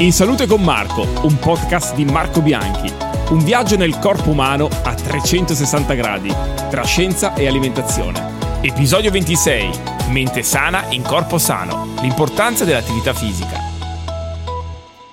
In Salute con Marco, un podcast di Marco Bianchi. Un viaggio nel corpo umano a 360 gradi, tra scienza e alimentazione. Episodio 26. Mente sana in corpo sano. L'importanza dell'attività fisica.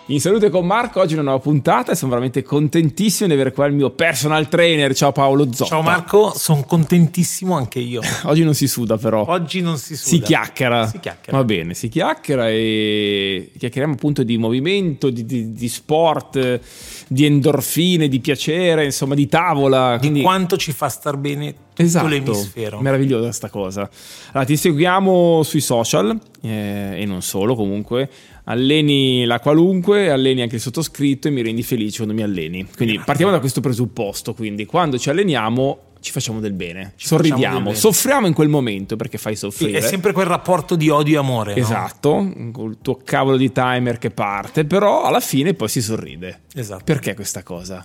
In salute con Marco, oggi una nuova puntata e sono veramente contentissimo di avere qua il mio personal trainer. Ciao Paolo Zoppa. Ciao Marco, sono contentissimo anche io. oggi non si suda però. Oggi non si suda. Si chiacchiera. Si chiacchiera. Va bene, si chiacchiera e chiacchieriamo appunto di movimento, di, di, di sport, di endorfine, di piacere, insomma di tavola. Di quanto ci fa star bene esatto, l'emisfero. Meravigliosa sta cosa. Allora, ti seguiamo sui social eh, e non solo comunque alleni la qualunque, alleni anche il sottoscritto e mi rendi felice quando mi alleni. Quindi partiamo da questo presupposto, quindi quando ci alleniamo ci facciamo del bene, ci sorridiamo, del bene. soffriamo in quel momento perché fai soffrire. Sì, è sempre quel rapporto di odio e amore. Esatto, no? col tuo cavolo di timer che parte, però alla fine poi si sorride. Esatto. Perché questa cosa?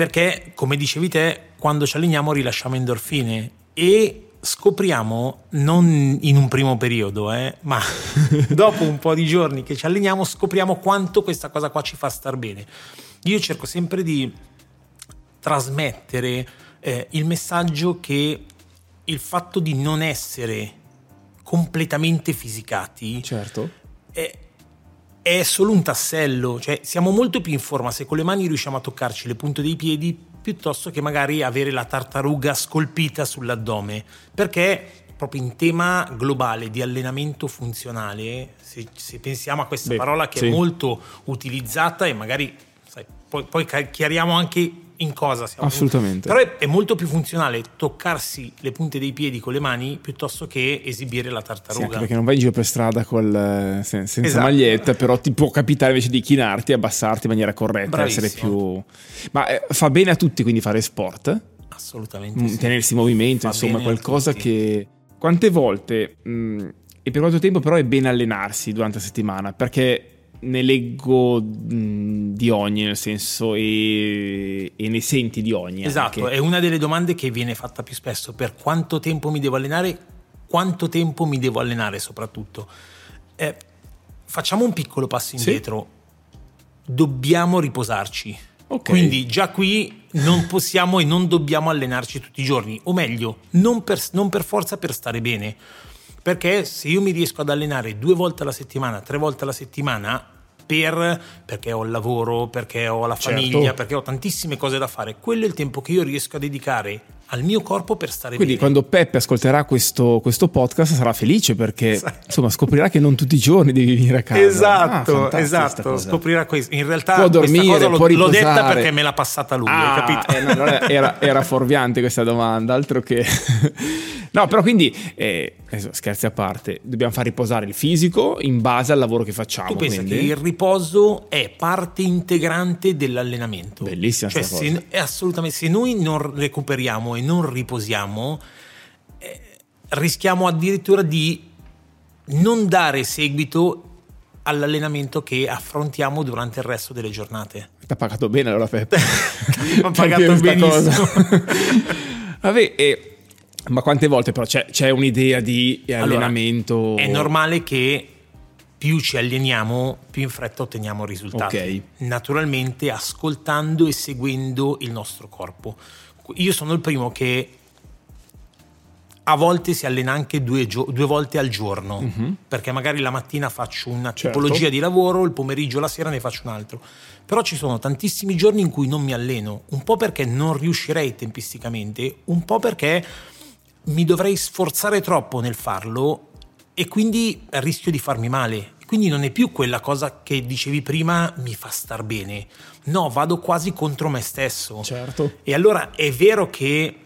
Perché, come dicevi te, quando ci alleniamo rilasciamo endorfine e scopriamo, non in un primo periodo, eh, ma dopo un po' di giorni che ci alleniamo, scopriamo quanto questa cosa qua ci fa star bene. Io cerco sempre di trasmettere eh, il messaggio che il fatto di non essere completamente fisicati certo. è, è solo un tassello, cioè siamo molto più in forma se con le mani riusciamo a toccarci le punte dei piedi piuttosto che magari avere la tartaruga scolpita sull'addome, perché proprio in tema globale di allenamento funzionale, se, se pensiamo a questa Beh, parola che sì. è molto utilizzata e magari sai, poi, poi chiariamo anche in cosa siamo. Assolutamente. Però è, è, molto più funzionale toccarsi le punte dei piedi con le mani piuttosto che esibire la tartaruga. Sì, perché non vai in giro per strada col, eh, senza esatto. maglietta, però ti può capitare invece di chinarti e abbassarti in maniera corretta, Bravissimo. essere più... Ma eh, fa bene a tutti quindi fare sport? Assolutamente. Mm, sì. Tenersi in movimento, fa insomma, qualcosa che... Quante volte... Mh, mm, e per quanto tempo però è bene allenarsi durante la settimana? Perché ne leggo mh, di ogni, nel senso, e, e, ne senti di ogni. Esatto, anche. è una delle domande che viene fatta più spesso. Per quanto tempo mi devo allenare? Quanto tempo mi devo allenare soprattutto? Eh, facciamo un piccolo passo indietro. Sì? Dobbiamo riposarci. Okay. Quindi già qui non possiamo e non dobbiamo allenarci tutti i giorni, o meglio, non per, non per forza per stare bene perché se io mi riesco ad allenare due volte alla settimana, tre volte alla settimana, per, perché ho il lavoro, perché ho la certo. famiglia, certo. perché ho tantissime cose da fare, quello è il tempo che io riesco a dedicare al mio corpo per stare Quindi bene. quando Peppe ascolterà questo, questo, podcast sarà felice perché esatto. insomma scoprirà che non tutti i giorni devi venire a casa. Esatto, ah, esatto, scoprirà questo. In realtà può dormire, può l'ho, l'ho detta perché me l'ha passata lui, ah, capito? Eh, no, era, era fuorviante questa domanda, altro che... no, però quindi, eh, scherzi a parte, dobbiamo far riposare il fisico in base al lavoro che facciamo. Tu pensi quindi... che il riposo è parte integrante dell'allenamento. Bellissima cioè, se, assolutamente, se noi non recuperiamo e non riposiamo, eh, rischiamo addirittura di non dare seguito all'allenamento che affrontiamo durante il resto delle giornate. Ti ha pagato bene allora Peppe. Ha pagato benissimo. Vabbè, eh, ma quante volte però c'è, c'è un'idea di allenamento? Allora, è normale che più ci alleniamo, più in fretta otteniamo risultati. Okay. Naturalmente ascoltando e seguendo il nostro corpo. Io sono il primo che a volte si allena anche due, gio- due volte al giorno, uh-huh. perché magari la mattina faccio una certo. tipologia di lavoro, il pomeriggio, la sera ne faccio un altro. Però ci sono tantissimi giorni in cui non mi alleno, un po' perché non riuscirei tempisticamente, un po' perché mi dovrei sforzare troppo nel farlo e quindi rischio di farmi male. Quindi non è più quella cosa che dicevi prima mi fa star bene. No, vado quasi contro me stesso. Certo. E allora è vero che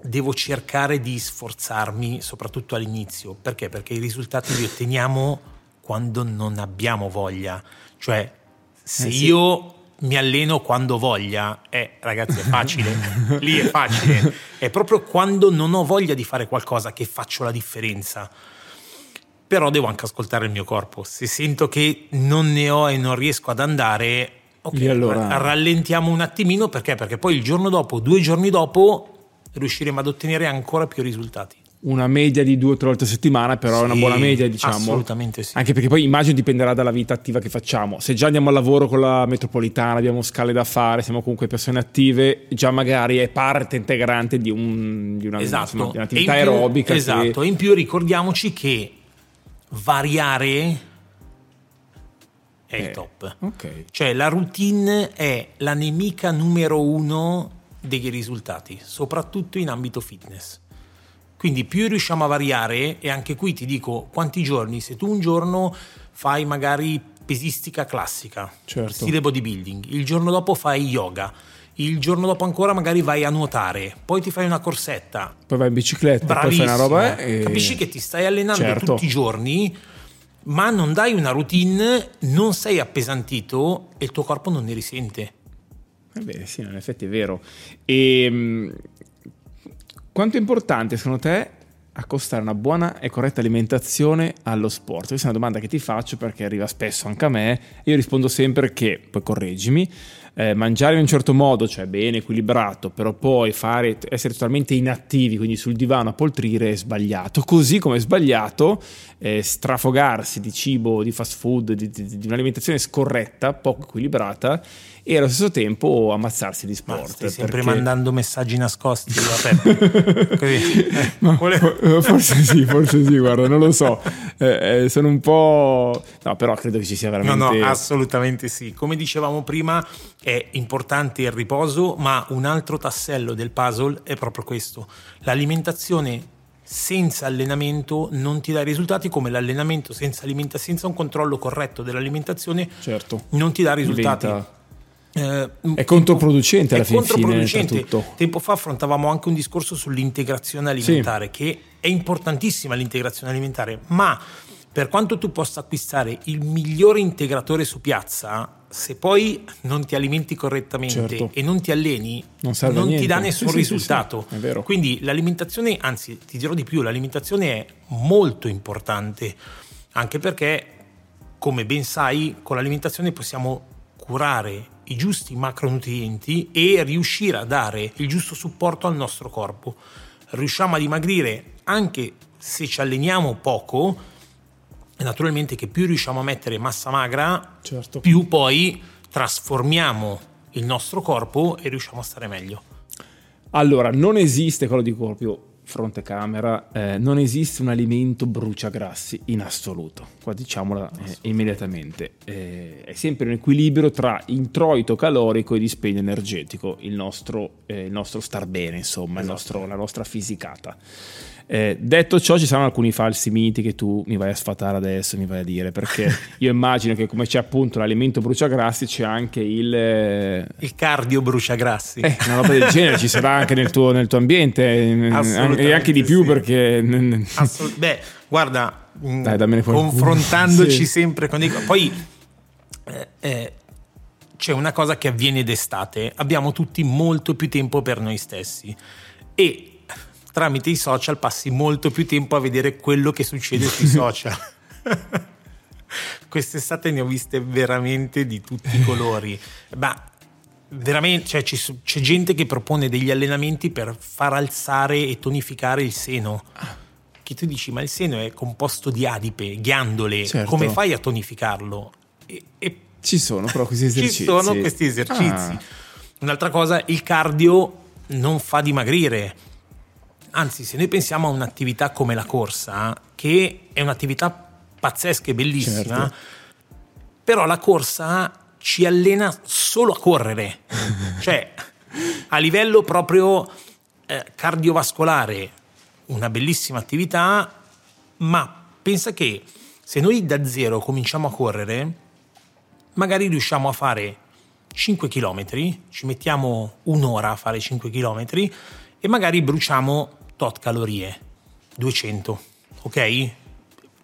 devo cercare di sforzarmi, soprattutto all'inizio. Perché? Perché i risultati li otteniamo quando non abbiamo voglia. Cioè, se eh sì. io mi alleno quando voglia, eh, ragazzi, è facile. Lì è facile. È proprio quando non ho voglia di fare qualcosa che faccio la differenza però devo anche ascoltare il mio corpo. Se sento che non ne ho e non riesco ad andare, ok, allora... rallentiamo un attimino perché? Perché poi il giorno dopo, due giorni dopo, riusciremo ad ottenere ancora più risultati. una media di due o tre volte a settimana, però sì, è una buona media, diciamo. Assolutamente sì. Anche perché poi immagino dipenderà dalla vita attiva che facciamo. Se già andiamo al lavoro con la metropolitana, abbiamo scale da fare, siamo comunque persone attive, già magari è parte integrante di, un, di, una, esatto. insomma, di un'attività più, aerobica. Esatto, che... in più ricordiamoci che variare è il Eh, top. Ok. Cioè la routine è la nemica numero uno dei risultati, soprattutto in ambito fitness. Quindi più riusciamo a variare, e anche qui ti dico quanti giorni, se tu un giorno fai magari pesistica classica, Certo. stile bodybuilding, il giorno dopo fai yoga, il giorno dopo ancora magari vai a nuotare, poi ti fai una corsetta, Poi vai in bicicletta, poi fai una roba. eh, e- capisci che ti stai allenando Certo. tutti i giorni, ma non dai una routine, non sei appesantito e il tuo corpo non ne risente. Eh beh, sì, in effetti è vero. E mh, quanto è importante secondo te accostare una buona e corretta alimentazione allo sport? Questa è una domanda che ti faccio perché arriva spesso anche a me. Io rispondo sempre che, poi correggimi, eh, mangiare in un certo modo, cioè bene, equilibrato, però poi fare, essere totalmente inattivi, quindi sul divano a poltrire, è sbagliato. Così come è sbagliato eh, strafogarsi di cibo, di fast food, di, di- di un'alimentazione scorretta, poco equilibrata e allo stesso tempo ammazzarsi di Ma sport. stai sempre perché- mandando messaggi nascosti. Eh, Ma fo- forse sì, forse sì, guarda, non lo so. Eh, eh, sono un po'... No, però credo che ci sia No, veramente... no, assolutamente sì. Come dicevamo prima, è importante il riposo, ma un altro tassello del puzzle è proprio questo. L'alimentazione senza allenamento non ti dà risultati come l'allenamento senza, alimenta- senza un controllo corretto dell'alimentazione Certo. non ti dà risultati. Diventa- Eh, È controproducente alla è fin fine, controproducente. tra tutto. Tempo fa affrontavamo anche un discorso sull'integrazione alimentare, che è importantissima l'integrazione alimentare, ma per quanto tu possa acquistare il migliore integratore su piazza, se poi non ti alimenti correttamente Certo. e non ti alleni, Non a ti dà Sì, nessun sì, sì, risultato. sì, è vero. Quindi l'alimentazione, anzi ti dirò di più, l'alimentazione è molto importante, anche perché, come ben sai, con l'alimentazione possiamo curare i giusti macronutrienti e riuscire a dare il giusto supporto al nostro corpo. Riusciamo a dimagrire anche se ci alleniamo poco, e naturalmente che più riusciamo a mettere massa magra, Certo. più poi trasformiamo il nostro corpo e riusciamo a stare meglio. Allora, non esiste, quello dico proprio fronte camera, eh, non esiste un alimento bruciagrassi in assoluto. Qua diciamola eh, immediatamente. Eh, è sempre un equilibrio tra introito calorico e dispendio energetico, il nostro, eh, il nostro star bene, insomma, il nostro- la nostra fisicata. Eh, detto ciò, ci saranno alcuni falsi miti che tu mi vai a sfatare adesso, mi vai a dire, perché io immagino che come c'è appunto l'alimento bruciagrassi, c'è anche il... eh, Il cardio brucia grassi. eh, una roba del genere ci sarà anche nel tuo, nel tuo ambiente eh, e anche di più sì. perché Assolut- Beh, guarda, mh, Dai, confrontandoci Sì. sempre con dei... Poi eh, eh, c'è una cosa che avviene d'estate, abbiamo tutti molto più tempo per noi stessi e tramite i social passi molto più tempo a vedere quello che succede sui social. Quest'estate ne ho viste veramente di tutti i colori. Ma veramente cioè, ci c'è gente che propone degli allenamenti per far alzare e tonificare il seno. Che tu dici, ma il seno è composto di adipe, ghiandole, Certo. come fai a tonificarlo? E, e ci sono però questi ci esercizi. sono questi esercizi. Ah, Un'altra cosa, il cardio non fa dimagrire. Anzi, se noi pensiamo a un'attività come la corsa, che è un'attività pazzesca e bellissima, Certo. però la corsa ci allena solo a correre. cioè, a livello proprio eh, cardiovascolare, una bellissima attività, ma pensa che se noi da zero cominciamo a correre, magari riusciamo a fare 5 km, ci mettiamo un'ora a fare 5 km e magari bruciamo tot calorie, 200, ok?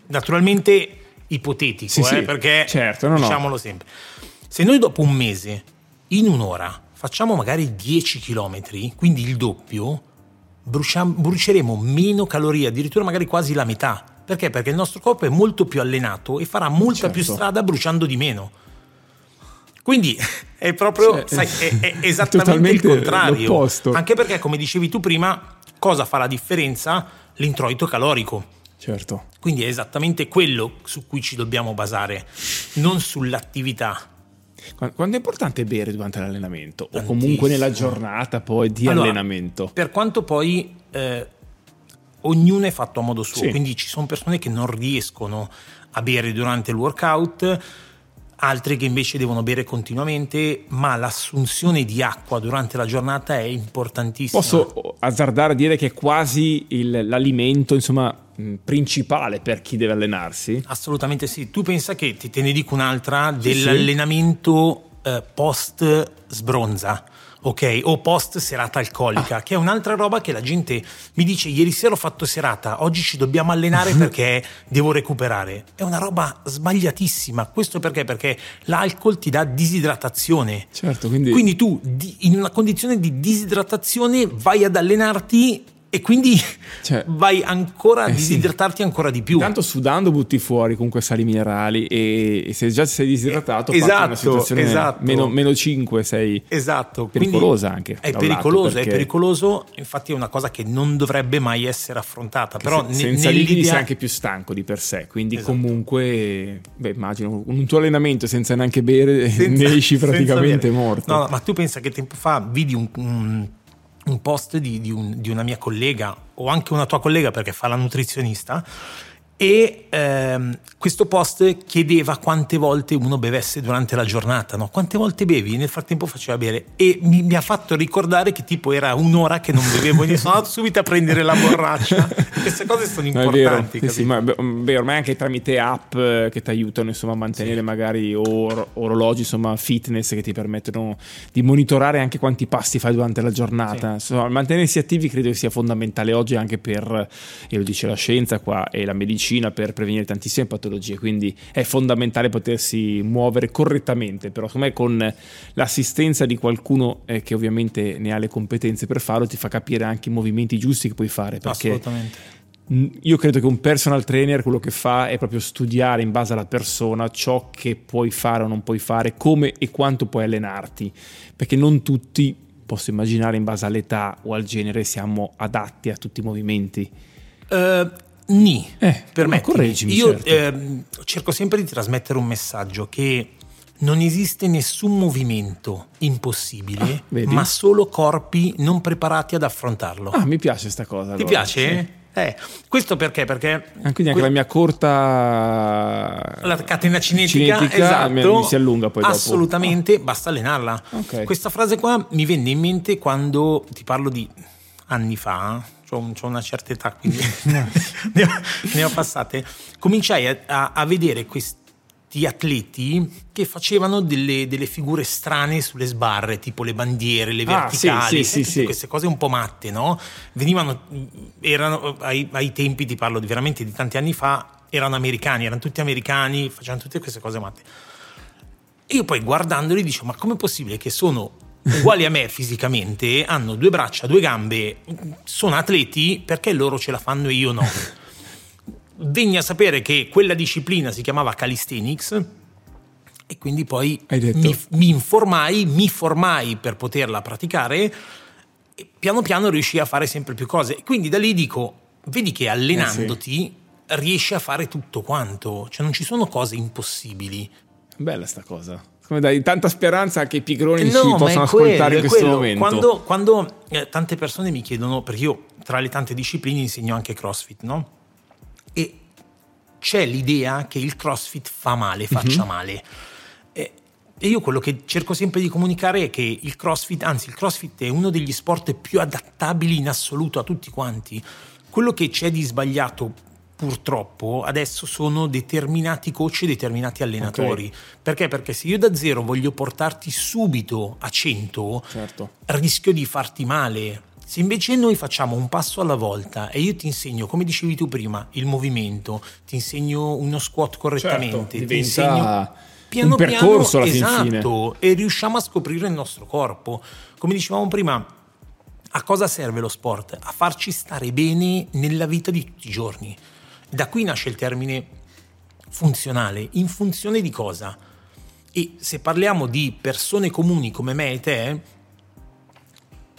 Naturalmente ipotetico, Sì, eh, sì, perché certo, no, no. diciamolo sempre. Se noi dopo un mese, in un'ora, facciamo magari 10 km, quindi il doppio, bruciam- bruceremo meno calorie, addirittura magari quasi la metà. Perché? Perché il nostro corpo è molto più allenato e farà molta Certo. più strada bruciando di meno. Quindi è proprio, Cioè, sai, è, è esattamente il contrario. l'opposto. Anche perché, come dicevi tu prima, Cosa fa la differenza? L'introito calorico. Certo. Quindi è esattamente quello su cui ci dobbiamo basare, non sull'attività. Quanto è importante bere durante l'allenamento o comunque nella giornata poi di Allora, allenamento? Per quanto poi eh, ognuno è fatto a modo suo, Sì. quindi ci sono persone che non riescono a bere durante il workout, altre che invece devono bere continuamente, ma l'assunzione di acqua durante la giornata è importantissima. Posso azzardare a dire che è quasi il- l'alimento, insomma, principale per chi deve allenarsi? Assolutamente sì. Tu pensa che ti te ne dico un'altra dell'allenamento eh, post sbronza. Ok, o post serata alcolica, Ah. che è un'altra roba che la gente mi dice: Ieri sera ho fatto serata, oggi ci dobbiamo allenare perché devo recuperare. È una roba sbagliatissima. Questo perché? Perché l'alcol ti dà disidratazione. Certo, quindi... Quindi tu in una condizione di disidratazione vai ad allenarti e quindi Cioè, vai ancora a eh sì. disidratarti ancora di più. Intanto sudando butti fuori comunque sali minerali e, e se già sei disidratato Eh, in una esatto, situazione esatto. meno, meno 5 sei Esatto, pericolosa quindi anche È pericoloso, è perché pericoloso, infatti è una cosa che non dovrebbe mai essere affrontata, però se- ne- senza nell'idea- sei anche più stanco di per sé quindi Esatto. comunque beh immagino un tuo allenamento senza neanche bere senza- ne esci praticamente morto No, ma tu pensa che tempo fa vidi un, un- un post di, di un- di una mia collega o anche una tua collega perché fa la nutrizionista e ehm, questo post chiedeva quante volte uno bevesse durante la giornata, no? quante volte bevi? Nel frattempo faceva bere e mi, mi ha fatto ricordare che tipo era un'ora che non bevevo e sono andato subito a prendere la borraccia. Queste cose sono No, importanti. sì, sì, ma beh, beh, ormai anche tramite app eh, che ti aiutano insomma, a mantenere magari or- orologi insomma, fitness che ti permettono di monitorare anche quanti passi fai durante la giornata. Insomma, mantenersi attivi credo sia fondamentale oggi anche per, e lo dice la scienza qua e la medicina, per prevenire tantissime patologie, quindi è fondamentale potersi muovere correttamente, però secondo me con l'assistenza di qualcuno eh, che ovviamente ne ha le competenze per farlo ti fa capire anche i movimenti giusti che puoi fare. Perché Assolutamente. Io credo che un personal trainer quello che fa è proprio studiare in base alla persona ciò che puoi fare o non puoi fare, come e quanto puoi allenarti, perché non tutti, posso immaginare in base all'età o al genere, siamo adatti a tutti i movimenti. Eh, Ni, Eh, per ma me correggimi, Io certo. ehm, cerco sempre di trasmettere un messaggio che non esiste nessun movimento impossibile, Ah, ma solo corpi non preparati ad affrontarlo. Ah, mi piace sta cosa. Ti allora, piace? sì. Eh, questo perché? Perché Ah, quindi anche que- la mia corta la catena cinetica, cinetica esatto, mi, mi si allunga poi dopo. Assolutamente, basta allenarla. Ok. Questa frase qua mi venne in mente quando ti parlo di anni fa, ho una certa età, quindi ne, ho, ne ho passate. Cominciai a, a- a vedere questi atleti che facevano delle, delle figure strane sulle sbarre, tipo le bandiere, le Ah, verticali, sì, sì, sì, tutte sì. queste cose un po' matte, no? Venivano, erano ai, ai tempi, ti parlo di veramente di tanti anni fa, erano americani, erano tutti americani, facevano tutte queste cose matte. E io poi guardandoli dico, ma com'è possibile che sono uguali a me fisicamente, hanno due braccia, due gambe, sono atleti, perché loro ce la fanno e io no? Venni a sapere che quella disciplina si chiamava calisthenics e quindi poi mi, mi informai, mi formai per poterla praticare e piano piano riuscii a fare sempre più cose. Quindi da lì dico, vedi che allenandoti riesci a fare tutto quanto, cioè non ci sono cose impossibili. Bella sta cosa. Come dai tanta speranza che i pigroni ci No, è possano ascoltare in questo quello. momento. Quando, quando, eh, tante persone mi chiedono, perché io tra le tante discipline insegno anche CrossFit, no? E c'è l'idea che il CrossFit fa male, faccia Mhm. male. E, e io quello che cerco sempre di comunicare è che il CrossFit, anzi il CrossFit è uno degli sport più adattabili in assoluto a tutti quanti. Quello che c'è di sbagliato purtroppo adesso sono determinati coach e determinati allenatori. Perché? Perché se io da zero voglio portarti subito a 100, Certo. rischio di farti male. Se invece noi facciamo un passo alla volta e io ti insegno, come dicevi tu prima, il movimento, ti insegno uno squat correttamente, Certo, ti insegno piano un percorso piano, esatto, e riusciamo a scoprire il nostro corpo. Come dicevamo prima, a cosa serve lo sport? A farci stare bene nella vita di tutti i giorni. Da qui nasce il termine funzionale. In funzione di cosa? E se parliamo di persone comuni come me e te,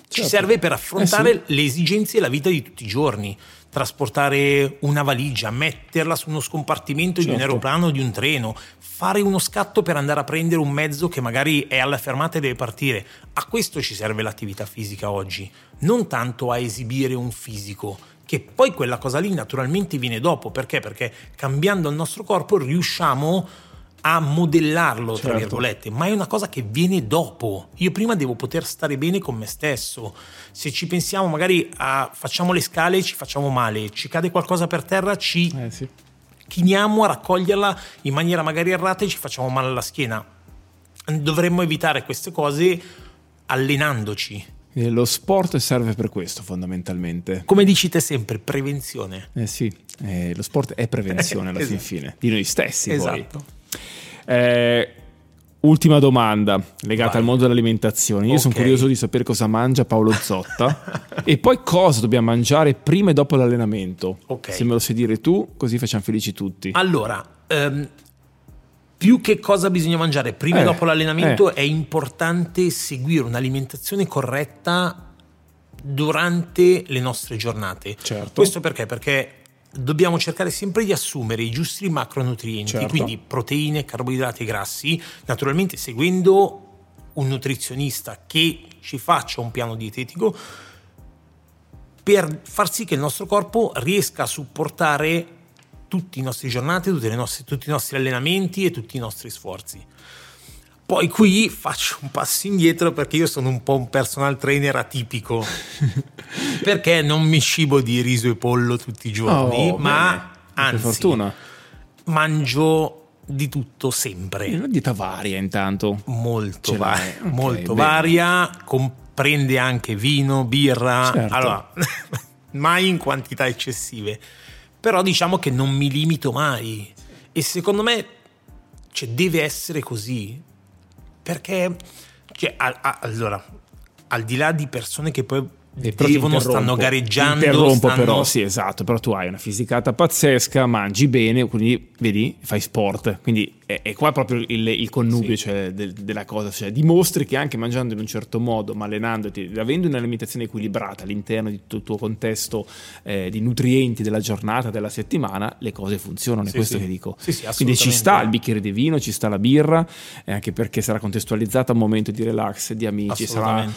c'è ci serve per affrontare eh sì. le esigenze della vita di tutti i giorni trasportare una valigia, metterla su uno scompartimento certo. di un certo. aeroplano o di un treno, fare uno scatto per andare a prendere un mezzo che magari è alla fermata e deve partire. A questo ci serve l'attività fisica oggi, non tanto a esibire un fisico, che poi quella cosa lì naturalmente viene dopo, perché? Perché cambiando il nostro corpo riusciamo a modellarlo, certo. tra virgolette, ma è una cosa che viene dopo. Io prima devo poter stare bene con me stesso. Se ci pensiamo, magari a, facciamo le scale, ci facciamo male, ci cade qualcosa per terra, ci eh, sì. chiniamo a raccoglierla in maniera magari errata e ci facciamo male alla schiena. Dovremmo evitare queste cose allenandoci. Lo sport serve per questo fondamentalmente. Come dici te sempre, prevenzione. Eh sì, eh, lo sport è prevenzione alla esatto. fin fine, di noi stessi. Esatto. Eh, ultima domanda legata Vai. al mondo dell'alimentazione. Io okay. sono curioso di sapere cosa mangia Paolo Zotta e poi cosa dobbiamo mangiare prima e dopo l'allenamento. Okay. Se me lo sai dire tu, così facciamo felici tutti. Allora, um, più che cosa bisogna mangiare prima eh, e dopo l'allenamento, eh. è importante seguire un'alimentazione corretta durante le nostre giornate. Certo. Questo perché? Perché dobbiamo cercare sempre di assumere i giusti macronutrienti, certo. quindi proteine, carboidrati e grassi, naturalmente seguendo un nutrizionista che ci faccia un piano dietetico per far sì che il nostro corpo riesca a supportare tutti i nostri giornate, nostre, tutti i nostri allenamenti e tutti i nostri sforzi. Poi qui faccio un passo indietro perché io sono un po' un personal trainer atipico. perché non mi cibo di riso e pollo tutti i giorni, oh, ma bene. anzi, mangio di tutto sempre. Una dieta varia intanto. Molto, va- okay, molto varia, comprende anche vino, birra. Certo. Allora, mai in quantità eccessive. Però diciamo che non mi limito mai. E secondo me cioè, deve essere così perché, cioè, a, a, allora, al di là di persone che poi e devono, stanno gareggiando. Interrompo stanno... però, sì esatto, però tu hai una fisicata pazzesca, mangi bene, quindi vedi, fai sport, quindi è, è qua proprio il, il connubio sì. cioè, del, della cosa, cioè, dimostri che anche mangiando in un certo modo, ma allenandoti, avendo un'alimentazione equilibrata all'interno di tutto il tuo contesto eh, di nutrienti della giornata, della settimana, le cose funzionano, sì, è questo sì. che dico. quindi ci sta il bicchiere di vino, ci sta la birra, eh, anche perché sarà contestualizzata a un momento di relax, di amici, sarà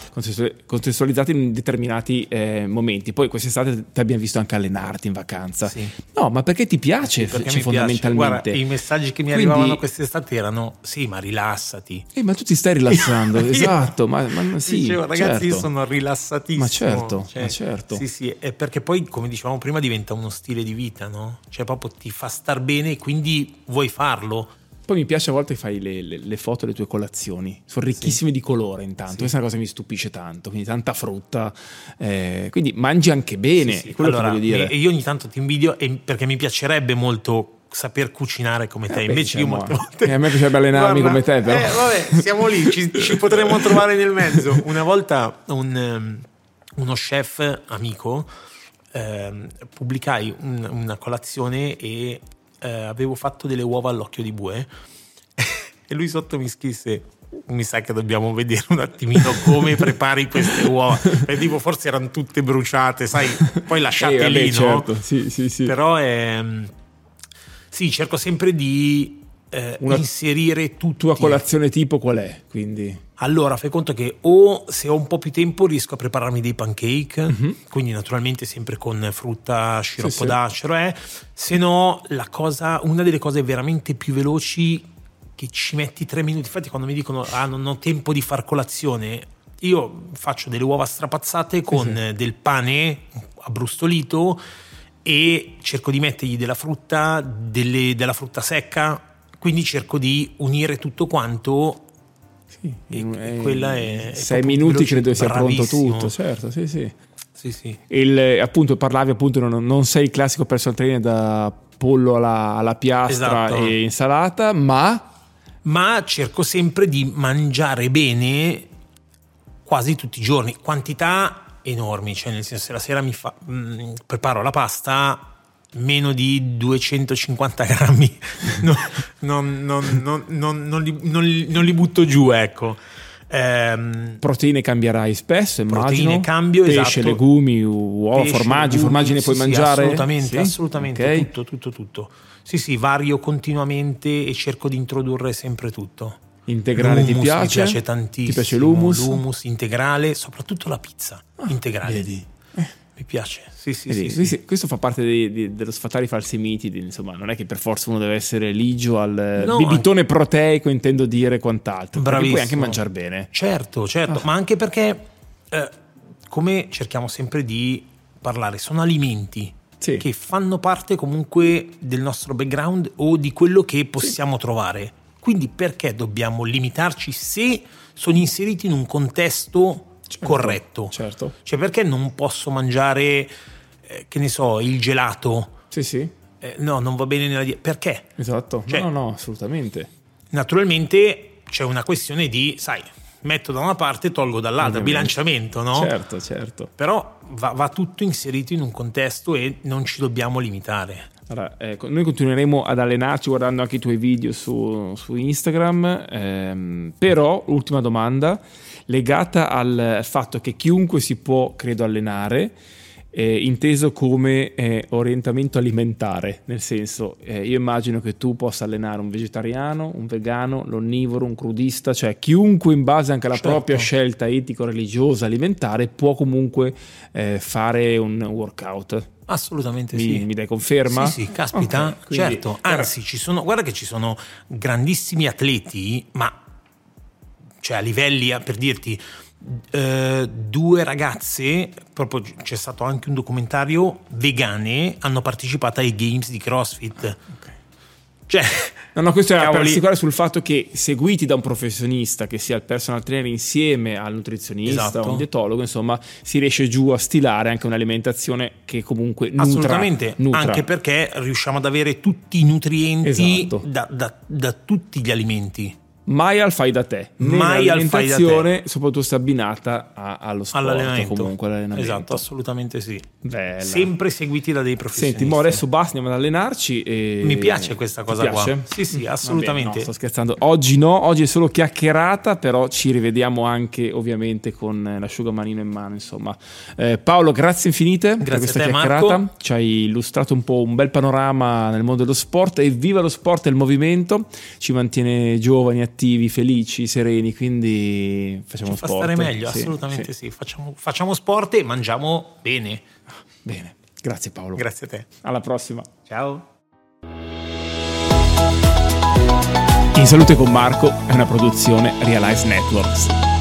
contestualizzata in determinati eh, momenti. Poi quest'estate ti abbiamo visto anche allenarti in vacanza. Sì. No, ma perché ti piace sì, perché cioè, fondamentalmente? Guarda, i messaggi che mi Quindi... arrivavano quest'estate erano sì, ma rilassati. Eh, ma tu ti stai rilassando, esatto, ma, ma sì, Dicevo, ragazzi, certo. io sono rilassatissimo. Ma certo, cioè, ma certo. Sì, sì, è perché poi, come dicevamo prima, diventa uno stile di vita, no? Cioè proprio ti fa star bene e quindi vuoi farlo poi mi piace a volte fai le, le, le foto delle tue colazioni, sono ricchissime sì. di colore intanto, sì. questa è una cosa che mi stupisce tanto, quindi tanta frutta, eh, quindi mangi anche bene, sì, quello allora, che voglio dire. E io ogni tanto ti invidio perché mi piacerebbe molto saper cucinare come te. Eh, Invece io molte volte. Eh, a me piacerebbe allenarmi Guarda, come te, però. Eh, vabbè, siamo lì, ci, ci, potremmo trovare nel mezzo. Una volta un, um, uno chef amico eh, pubblicai un, una colazione e eh, avevo fatto delle uova all'occhio di bue e lui sotto mi scrisse mi sa che dobbiamo vedere un attimino come prepari queste uova e tipo forse erano tutte bruciate sai poi lasciate eh, lì certo. no? sì, sì, sì. però è, ehm, sì cerco sempre di eh, Una inserire tutto. Tua colazione tipo qual è? Quindi? Allora, fai conto che o se ho un po' più tempo riesco a prepararmi dei pancake, uh-huh. quindi naturalmente sempre con frutta, sciroppo sì, d'acero, eh. se no la cosa, una delle cose veramente più veloci che ci metti tre minuti, infatti quando mi dicono ah non ho tempo di far colazione, io faccio delle uova strapazzate con sì. del pane abbrustolito e cerco di mettergli della frutta, delle, della frutta secca, quindi cerco di unire tutto quanto. Sì, e, quella è. Sei minuti credo sia pronto tutto, certo, sì, sì. Sì, sì. Il, appunto, parlavi appunto, non, non sei il classico personal trainer da pollo alla, alla piastra esatto. e insalata, ma... Ma cerco sempre di mangiare bene quasi tutti i giorni, quantità enormi, cioè nel senso se la sera mi fa, mh, mm, preparo la pasta meno di 250 grammi non, non, non, non li, li, butto giù, ecco. Ehm, proteine cambierai spesso, immagino. Proteine cambio, Pesce, esatto. legumi, uova, Pesce, formaggi, legumi, formaggi ne puoi sì, mangiare? Assolutamente, Sì? assolutamente, Ok. tutto, tutto, tutto. Sì, sì, vario continuamente e cerco di introdurre sempre tutto. Integrale ti L'hummus piace? Mi piace tantissimo. Ti piace l'hummus? L'hummus integrale, soprattutto la pizza integrale. Vedi? Mi piace. Sì, sì, Vedi, sì, questo, sì. questo fa parte di- di- dello sfatare i falsi miti, di- insomma, non è che per forza uno deve essere ligio al No, bibitone proteico, intendo dire quant'altro. Perché puoi Bravissimo. anche mangiare bene. Certo, certo, ma anche perché, eh, come cerchiamo sempre di parlare, sono alimenti Sì. che fanno parte comunque del nostro background o di quello che possiamo trovare. Quindi perché dobbiamo limitarci se sono inseriti in un contesto corretto? Certo. Cioè perché non posso mangiare, eh, che ne so, il gelato? Sì, sì, Eh, no, non va bene nella dieta. Perché? esatto. Cioè- no, no, no, assolutamente. Naturalmente c'è una questione di, sai, metto da una parte e tolgo dall'altra, Ovviamente. bilanciamento, no? Certo, certo. Però va, va tutto inserito in un contesto e non ci dobbiamo limitare. Allora, ecco, noi continueremo ad allenarci guardando anche i tuoi video su, su Instagram, ehm, però ultima domanda legata al fatto che chiunque si può, credo, allenare, eh, inteso come eh, orientamento alimentare, nel senso eh, io immagino che tu possa allenare un vegetariano, un vegano, l'onnivoro, un crudista, cioè chiunque in base anche alla Certo. propria scelta etico-religiosa alimentare può comunque eh, fare un workout. Assolutamente Mi, sì. mi dai conferma? Sì, sì, caspita, Ok, quindi- certo. Anzi, ci sono, guarda che ci sono grandissimi atleti, ma cioè a livelli, per dirti, eh, due ragazze, proprio c'è stato anche un documentario vegane, hanno partecipato ai games di CrossFit. Cioè, No, no, questo era per assicurare sul fatto che seguiti da un professionista, che sia il personal trainer insieme al nutrizionista Esatto. o un dietologo, insomma, si riesce giù a stilare anche un'alimentazione che comunque nutra. Assolutamente, nutra. anche perché riusciamo ad avere tutti i nutrienti Esatto. da, da- da tutti gli alimenti. Mai al fai da te, Mai al fai da te. soprattutto se abbinata a- allo sport, All'allenamento. comunque all'allenamento. Esatto, assolutamente sì. Bella. Sempre seguiti da dei professionisti. Senti, mo adesso basta, andiamo ad allenarci. E... Mi piace questa cosa qua. piace? Sì, sì, Va assolutamente. bene, no, sto scherzando. Oggi no, oggi è solo chiacchierata, però ci rivediamo anche ovviamente con eh, l'asciugamanino in mano, insomma. Eh, Paolo, grazie infinite per Grazie questa a te, chiacchierata. Marco. Ci hai illustrato un po' un bel panorama nel mondo dello sport e viva lo sport e il movimento. Ci mantiene giovani, attivi, felici, sereni, quindi facciamo Ci fa sport. stare meglio, Sì, assolutamente sì. sì. Facciamo, facciamo sport e mangiamo bene. Bene, grazie Paolo. Grazie a te. Alla prossima. Ciao. In Salute con Marco è una produzione Realize Networks.